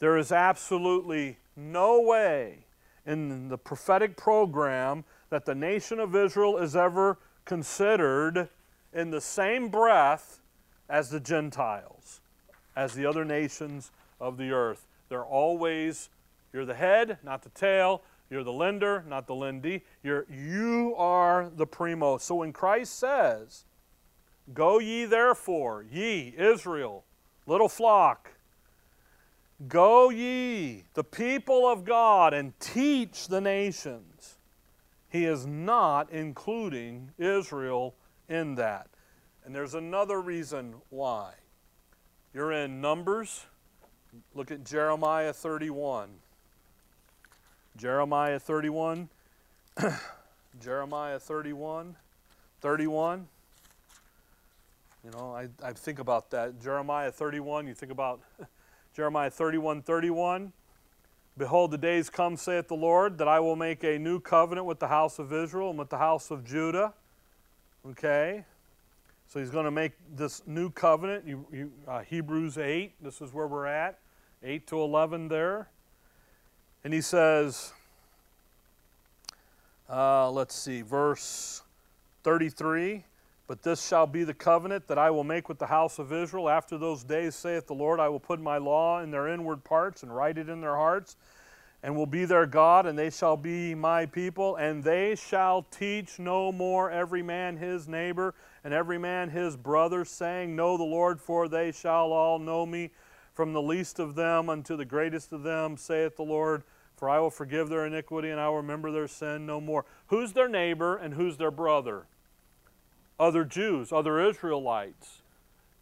There is absolutely no way in the prophetic program that the nation of Israel is ever considered in the same breath as the Gentiles, as the other nations of the earth. They're always, you're the head, not the tail. You're the lender, not the lendee. You're, you are the primo. So when Christ says, Go ye therefore, ye, Israel, little flock, Go ye, the people of God, and teach the nations. He is not including Israel in that. And there's another reason why. You're in Numbers. Look at Jeremiah 31. Jeremiah 31. Jeremiah 31. 31. You know, I, I think about that. Jeremiah 31, you think about Jeremiah 31 31. Behold, the days come, saith the Lord, that I will make a new covenant with the house of Israel and with the house of Judah. Okay? So he's going to make this new covenant. You, you, uh, Hebrews 8, this is where we're at. 8 to 11 there. And he says, uh, let's see, verse 33 But this shall be the covenant that I will make with the house of Israel. After those days, saith the Lord, I will put my law in their inward parts and write it in their hearts, and will be their God, and they shall be my people. And they shall teach no more every man his neighbor and every man his brother, saying, Know the Lord, for they shall all know me, from the least of them unto the greatest of them, saith the Lord. For I will forgive their iniquity and I will remember their sin no more. Who's their neighbor and who's their brother? Other Jews, other Israelites.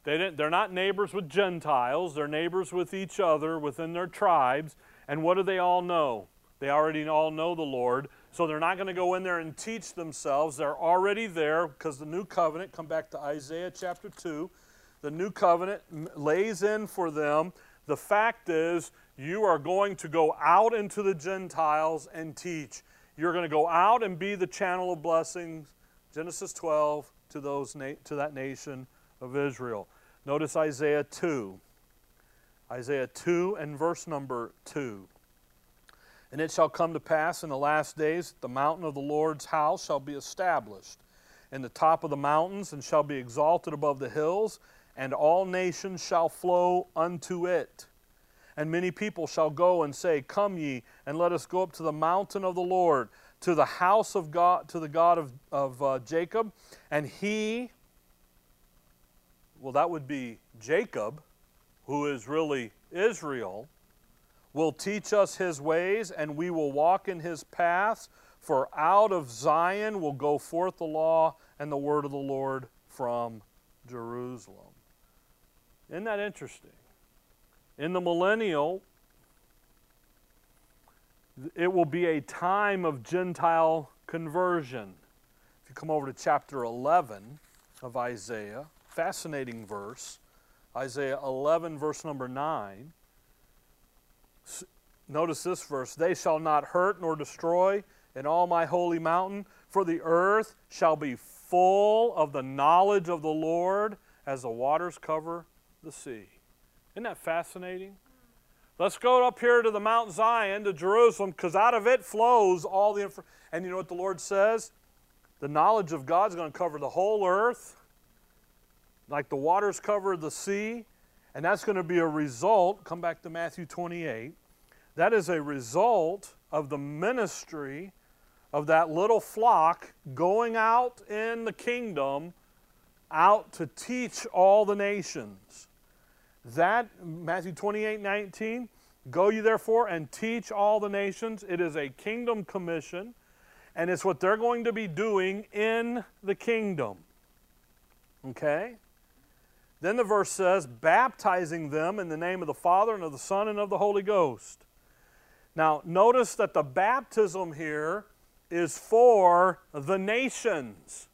They didn't, they're not neighbors with Gentiles, they're neighbors with each other within their tribes. And what do they all know? They already all know the Lord. So they're not going to go in there and teach themselves. They're already there because the new covenant, come back to Isaiah chapter 2, the new covenant lays in for them. The fact is, you are going to go out into the Gentiles and teach. You're going to go out and be the channel of blessings, Genesis 12, to, those to that nation of Israel. Notice Isaiah 2. Isaiah 2 and verse number 2. And it shall come to pass in the last days that the mountain of the Lord's house shall be established in the top of the mountains and shall be exalted above the hills, and all nations shall flow unto it. And many people shall go and say, Come ye, and let us go up to the mountain of the Lord, to the house of God, to the God of, of uh, Jacob. And he, well, that would be Jacob, who is really Israel, will teach us his ways, and we will walk in his paths. For out of Zion will go forth the law and the word of the Lord from Jerusalem. Isn't that interesting? In the millennial, it will be a time of Gentile conversion. If you come over to chapter 11 of Isaiah, fascinating verse, Isaiah 11, verse number 9. Notice this verse They shall not hurt nor destroy in all my holy mountain, for the earth shall be full of the knowledge of the Lord as the waters cover the sea. Isn't that fascinating? Let's go up here to the Mount Zion, to Jerusalem, because out of it flows all the information. And you know what the Lord says? The knowledge of God is going to cover the whole earth, like the waters cover the sea. And that's going to be a result, come back to Matthew 28, that is a result of the ministry of that little flock going out in the kingdom out to teach all the nations. That, Matthew 28 19, go you therefore and teach all the nations. It is a kingdom commission, and it's what they're going to be doing in the kingdom. Okay? Then the verse says, baptizing them in the name of the Father and of the Son and of the Holy Ghost. Now, notice that the baptism here is for the nations.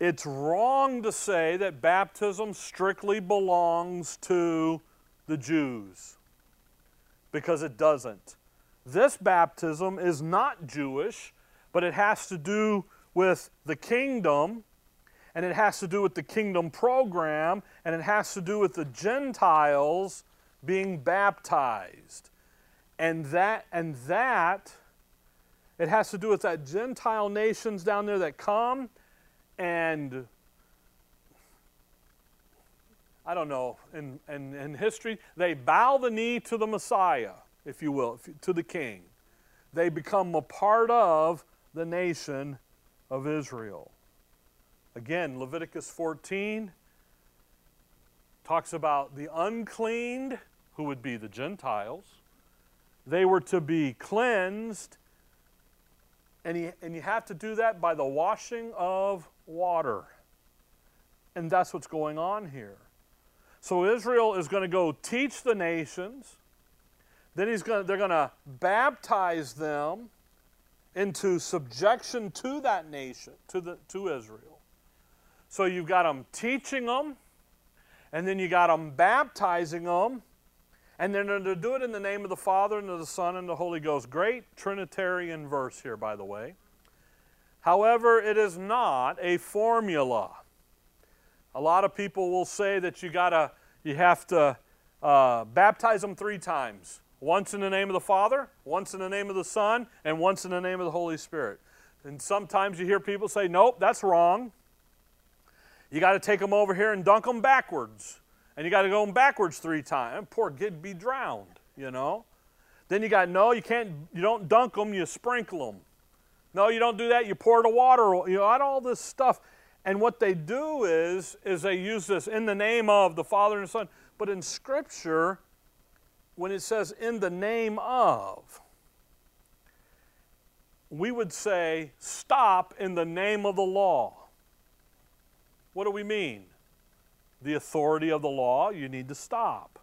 It's wrong to say that baptism strictly belongs to the Jews because it doesn't. This baptism is not Jewish, but it has to do with the kingdom and it has to do with the kingdom program and it has to do with the Gentiles being baptized. And that and that it has to do with that Gentile nations down there that come and I don't know, in, in, in history, they bow the knee to the Messiah, if you will, to the king. They become a part of the nation of Israel. Again, Leviticus 14 talks about the uncleaned, who would be the Gentiles. They were to be cleansed, and you, and you have to do that by the washing of water. And that's what's going on here. So Israel is going to go teach the nations. Then he's going to, they're going to baptize them into subjection to that nation, to, the, to Israel. So you've got them teaching them, and then you got them baptizing them, and then to do it in the name of the Father and of the Son and the Holy Ghost. Great Trinitarian verse here, by the way. However, it is not a formula. A lot of people will say that you gotta, you have to uh, baptize them three times once in the name of the Father, once in the name of the Son, and once in the name of the Holy Spirit. And sometimes you hear people say, nope, that's wrong. You got to take them over here and dunk them backwards. And you got to go them backwards three times. Poor kid be drowned, you know. Then you got, no, you can't, you don't dunk them, you sprinkle them. No, you don't do that, you pour the water, you know, all this stuff. And what they do is, is they use this in the name of the Father and the Son. But in Scripture, when it says in the name of, we would say stop in the name of the law. What do we mean? The authority of the law, you need to stop.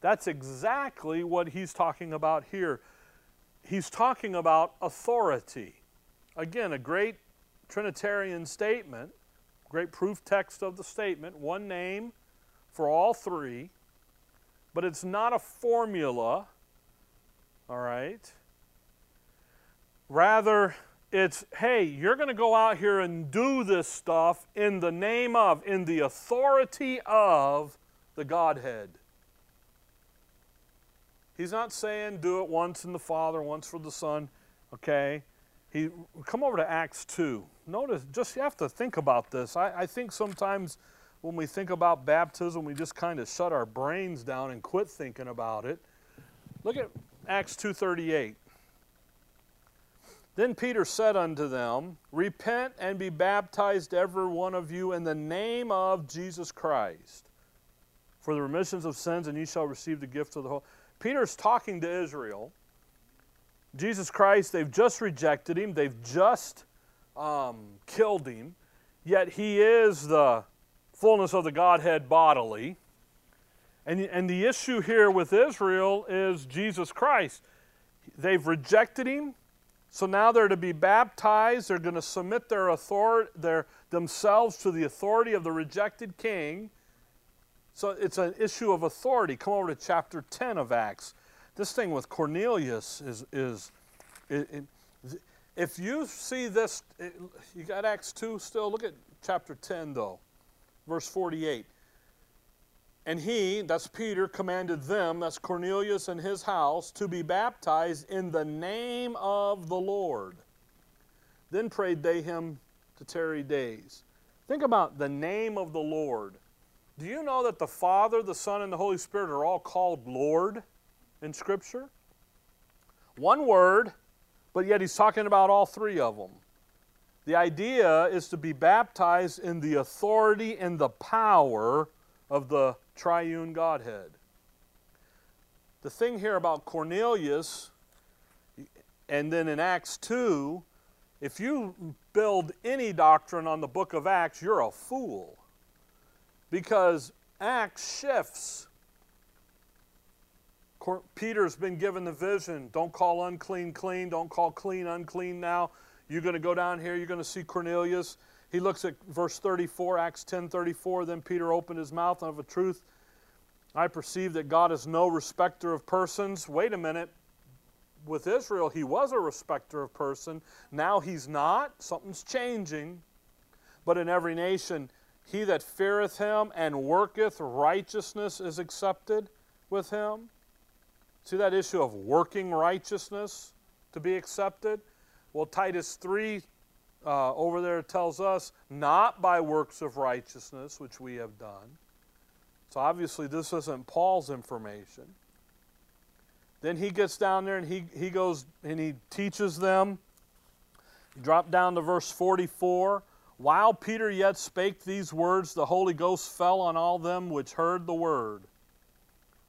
That's exactly what he's talking about here. He's talking about authority. Again, a great Trinitarian statement, great proof text of the statement, one name for all three but it's not a formula, all right? Rather, it's, hey, you're going to go out here and do this stuff in the name of, in the authority of the Godhead. He's not saying do it once in the Father, once for the Son, okay? He, come over to Acts 2. Notice, just you have to think about this. I, I think sometimes when we think about baptism, we just kind of shut our brains down and quit thinking about it. Look at Acts 2:38. Then Peter said unto them, Repent and be baptized every one of you in the name of Jesus Christ for the remissions of sins, and ye shall receive the gift of the Holy. Peter's talking to Israel. Jesus Christ, they've just rejected him, they've just um, killed him, yet he is the fullness of the Godhead bodily. And, and the issue here with Israel is Jesus Christ. They've rejected him, so now they're to be baptized. They're going to submit their authority, their, themselves to the authority of the rejected king. So it's an issue of authority. Come over to chapter 10 of Acts. This thing with Cornelius is, is it, it, if you see this, it, you got Acts 2 still? Look at chapter 10 though verse 48. And he, that's Peter, commanded them, that's Cornelius and his house, to be baptized in the name of the Lord. Then prayed they him to tarry days. Think about the name of the Lord. Do you know that the Father, the Son, and the Holy Spirit are all called Lord in Scripture? One word, but yet he's talking about all three of them. The idea is to be baptized in the authority and the power of the triune Godhead. The thing here about Cornelius, and then in Acts 2, if you build any doctrine on the book of Acts, you're a fool. Because Acts shifts. Peter's been given the vision don't call unclean clean, don't call clean unclean now. You're going to go down here, you're going to see Cornelius. He looks at verse 34, Acts 10 34. Then Peter opened his mouth, and of a truth, I perceive that God is no respecter of persons. Wait a minute. With Israel, he was a respecter of person. Now he's not. Something's changing. But in every nation, he that feareth him and worketh righteousness is accepted with him. See that issue of working righteousness to be accepted? Well, Titus 3 uh, over there tells us, not by works of righteousness, which we have done. So obviously, this isn't Paul's information. Then he gets down there and he, he goes and he teaches them. Drop down to verse 44. While Peter yet spake these words, the Holy Ghost fell on all them which heard the word.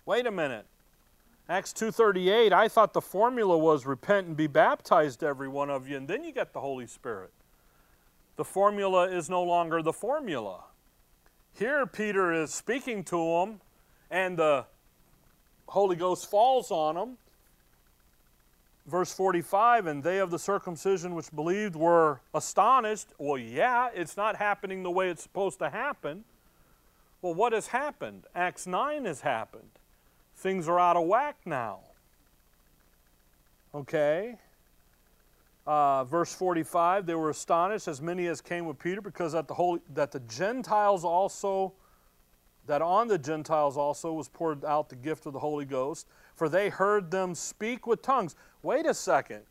Wait a minute. Acts 2:38, I thought the formula was repent and be baptized every one of you and then you get the Holy Spirit. The formula is no longer the formula. Here Peter is speaking to them and the Holy Ghost falls on them. Verse 45, and they of the circumcision which believed were astonished. Well, yeah, it's not happening the way it's supposed to happen. Well, what has happened? Acts 9 has happened. Things are out of whack now. Okay? Uh, verse 45 they were astonished as many as came with peter because that the, Holy, that the gentiles also that on the Gentiles also was poured out the gift of the Holy Ghost, for they heard them speak with tongues. Wait a second.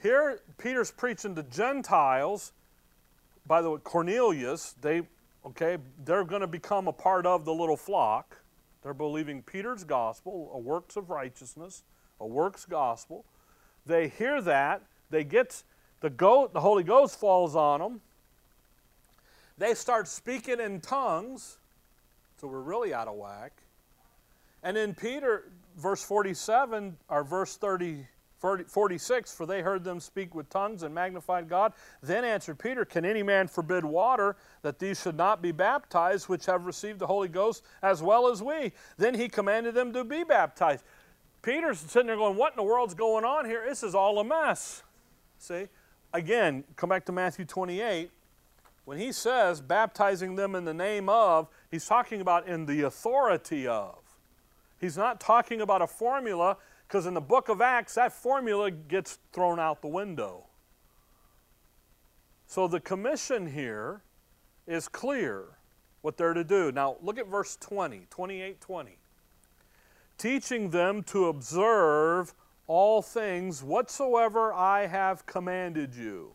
Here, Peter's preaching to Gentiles. By the way, Cornelius, they, okay, they're going to become a part of the little flock. They're believing Peter's gospel, a works of righteousness, a works gospel. They hear that. They get the goat, the Holy Ghost falls on them. They start speaking in tongues. So we're really out of whack. And in Peter, verse 47, or verse 30, 46, for they heard them speak with tongues and magnified God. Then answered Peter, Can any man forbid water that these should not be baptized, which have received the Holy Ghost as well as we? Then he commanded them to be baptized. Peter's sitting there going, What in the world's going on here? This is all a mess. See? Again, come back to Matthew 28. When he says baptizing them in the name of, he's talking about in the authority of. He's not talking about a formula because in the book of Acts, that formula gets thrown out the window. So the commission here is clear what they're to do. Now look at verse 20, 28 20. Teaching them to observe all things whatsoever I have commanded you.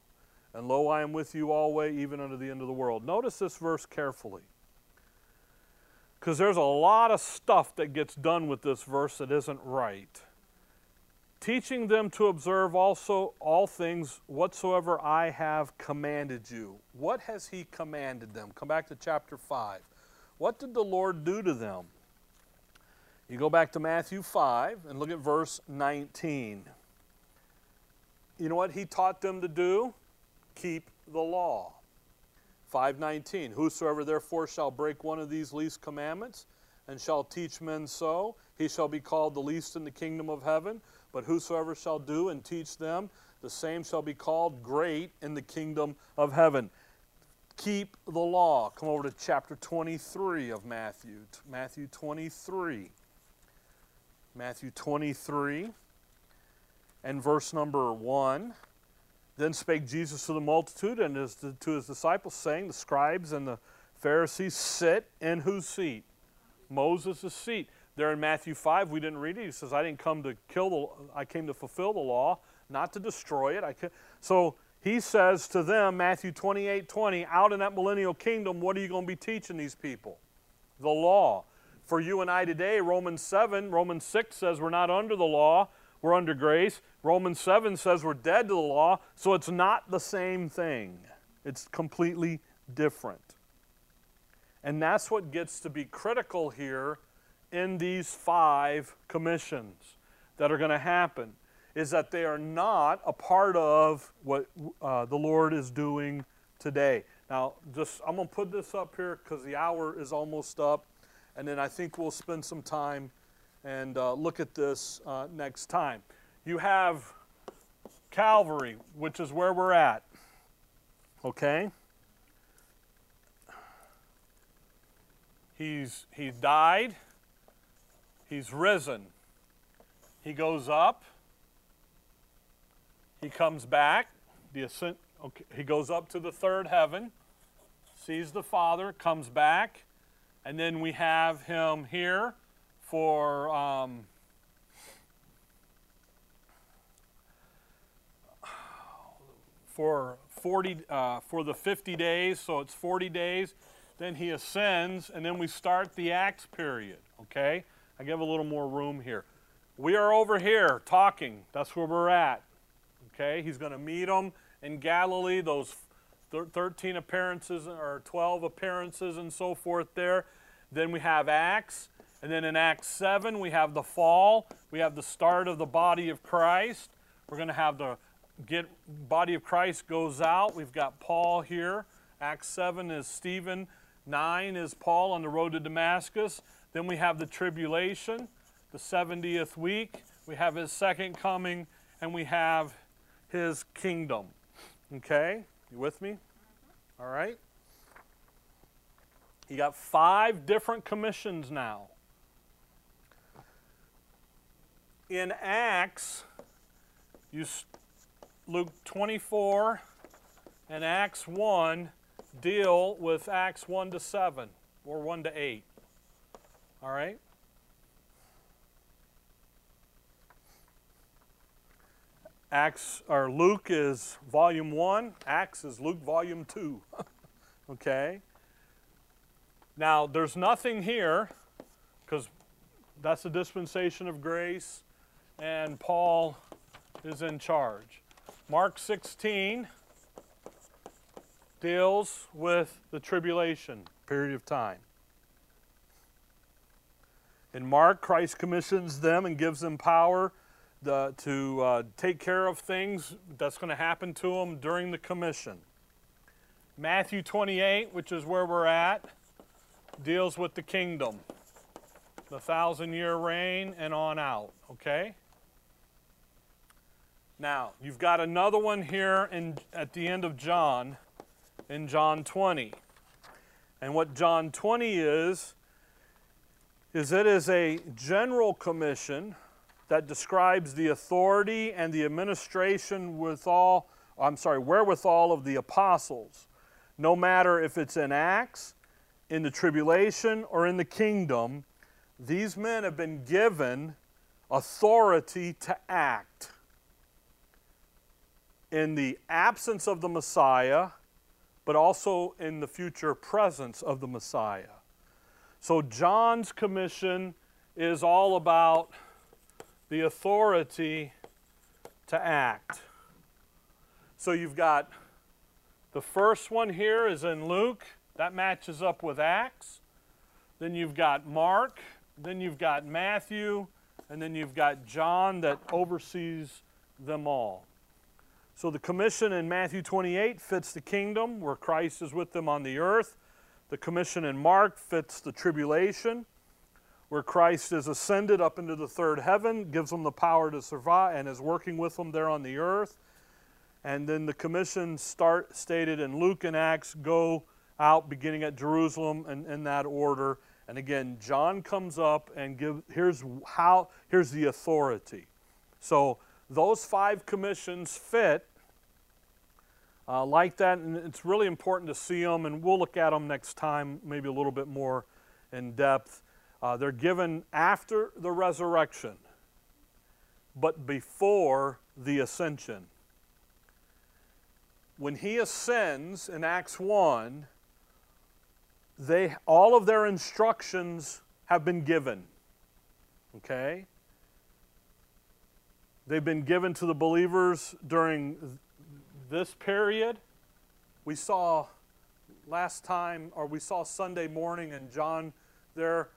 And lo, I am with you always, even unto the end of the world. Notice this verse carefully. Because there's a lot of stuff that gets done with this verse that isn't right. Teaching them to observe also all things whatsoever I have commanded you. What has He commanded them? Come back to chapter 5. What did the Lord do to them? You go back to Matthew 5 and look at verse 19. You know what He taught them to do? keep the law. 519 Whosoever therefore shall break one of these least commandments and shall teach men so, he shall be called the least in the kingdom of heaven. But whosoever shall do and teach them, the same shall be called great in the kingdom of heaven. Keep the law. Come over to chapter 23 of Matthew. Matthew 23. Matthew 23 and verse number 1. Then spake Jesus to the multitude and his, to his disciples, saying, The scribes and the Pharisees sit in whose seat? Moses' seat. There in Matthew 5, we didn't read it. He says, I didn't come to kill the, I came to fulfill the law, not to destroy it. I so he says to them, Matthew 28, 20, out in that millennial kingdom, what are you going to be teaching these people? The law. For you and I today, Romans 7, Romans 6 says we're not under the law, we're under grace. Romans 7 says we're dead to the law, so it's not the same thing. It's completely different. And that's what gets to be critical here in these five commissions that are going to happen is that they are not a part of what uh, the Lord is doing today. Now, just I'm going to put this up here because the hour is almost up, and then I think we'll spend some time and uh, look at this uh, next time. You have Calvary, which is where we're at. Okay? He's, he's died, he's risen. He goes up, he comes back, the ascent, okay, he goes up to the third heaven, sees the Father, comes back, and then we have him here for um, for 40 uh, for the 50 days so it's 40 days. Then he ascends and then we start the acts period okay? I give a little more room here. We are over here talking. That's where we're at okay? He's going to meet them in galilee those 13 appearances or 12 appearances and so forth there then we have acts and then in Acts 7, we have the fall. We have the start of the body of Christ. We're going to have the get body of Christ goes out. We've got Paul here. Acts 7 is Stephen. 9 is Paul on the road to Damascus. Then we have the tribulation, the 70th week. We have his second coming, and we have his kingdom. Okay? You with me? All right? You got five different commissions now. in Acts, you Luke 24 and Acts 1 deal with Acts 1 to 7 or 1 to 8. All right? Acts or Luke is volume 1, Acts is Luke volume 2. okay? Now, there's nothing here cuz that's the dispensation of grace and Paul is in charge. Mark 16 deals with the tribulation period of time. In Mark, Christ commissions them and gives them power the, to uh, take care of things that's going to happen to them during the commission. Matthew 28, which is where we're at, deals with the kingdom, the thousand year reign, and on out. Okay? Now, you've got another one here in, at the end of John, in John 20. And what John 20 is, is it is a general commission that describes the authority and the administration with all, I'm sorry, wherewithal of the apostles, no matter if it's in Acts, in the tribulation, or in the kingdom, these men have been given authority to act. In the absence of the Messiah, but also in the future presence of the Messiah. So John's commission is all about the authority to act. So you've got the first one here is in Luke, that matches up with Acts. Then you've got Mark, then you've got Matthew, and then you've got John that oversees them all. So the commission in Matthew 28 fits the kingdom where Christ is with them on the earth. The commission in Mark fits the tribulation where Christ is ascended up into the third heaven, gives them the power to survive, and is working with them there on the earth. And then the commission start stated in Luke and Acts go out beginning at Jerusalem and in that order. And again, John comes up and give here's how here's the authority. So those five commissions fit uh, like that, and it's really important to see them. And we'll look at them next time, maybe a little bit more in depth. Uh, they're given after the resurrection, but before the ascension. When he ascends in Acts 1, they, all of their instructions have been given. Okay? They've been given to the believers during this period. We saw last time, or we saw Sunday morning, and John there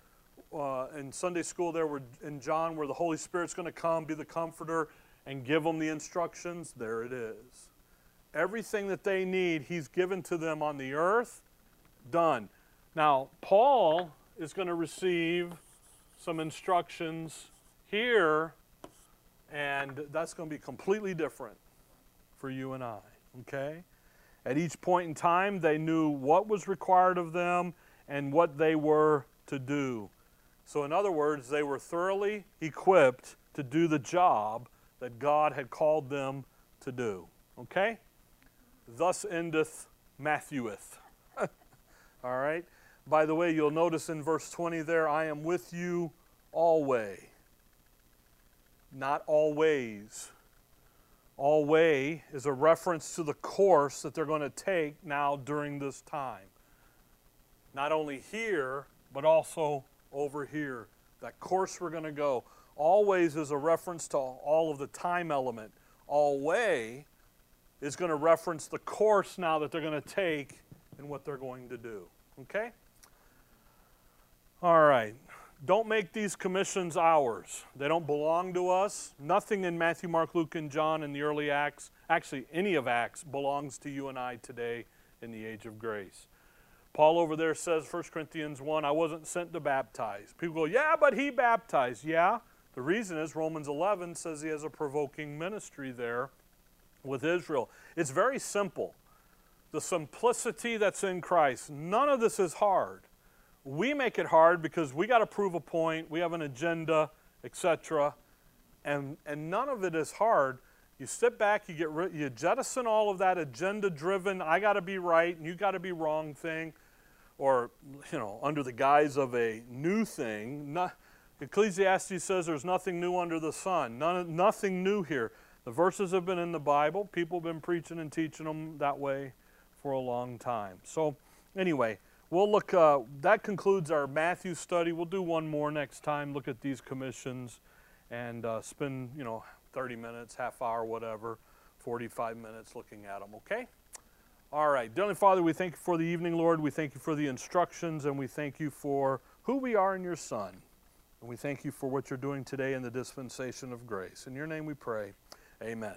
uh, in Sunday school there were in John where the Holy Spirit's going to come, be the comforter, and give them the instructions. There it is. Everything that they need, He's given to them on the earth. Done. Now, Paul is going to receive some instructions here, and that's going to be completely different for you and I. Okay? At each point in time, they knew what was required of them and what they were to do. So, in other words, they were thoroughly equipped to do the job that God had called them to do. Okay? Thus endeth Mattheweth. All right? By the way, you'll notice in verse 20 there, I am with you always. Not always. Always is a reference to the course that they're going to take now during this time. Not only here, but also over here. That course we're going to go. Always is a reference to all of the time element. Always is going to reference the course now that they're going to take and what they're going to do. Okay? All right. Don't make these commissions ours. They don't belong to us. Nothing in Matthew, Mark, Luke, and John in the early Acts, actually, any of Acts, belongs to you and I today in the age of grace. Paul over there says, 1 Corinthians 1, I wasn't sent to baptize. People go, yeah, but he baptized. Yeah, the reason is Romans 11 says he has a provoking ministry there with Israel. It's very simple. The simplicity that's in Christ, none of this is hard. We make it hard because we got to prove a point, we have an agenda, etc. And, and none of it is hard. You sit back, you, get you jettison all of that agenda driven, I got to be right and you got to be wrong thing or you know, under the guise of a new thing. Not, Ecclesiastes says there's nothing new under the sun. None, nothing new here. The verses have been in the Bible. People have been preaching and teaching them that way for a long time. So, anyway, we'll look. Uh, that concludes our Matthew study. We'll do one more next time. Look at these commissions, and uh, spend you know 30 minutes, half hour, whatever, 45 minutes looking at them. Okay. All right. Dearly Father, we thank you for the evening, Lord. We thank you for the instructions, and we thank you for who we are in your Son. And we thank you for what you're doing today in the dispensation of grace. In your name we pray. Amen.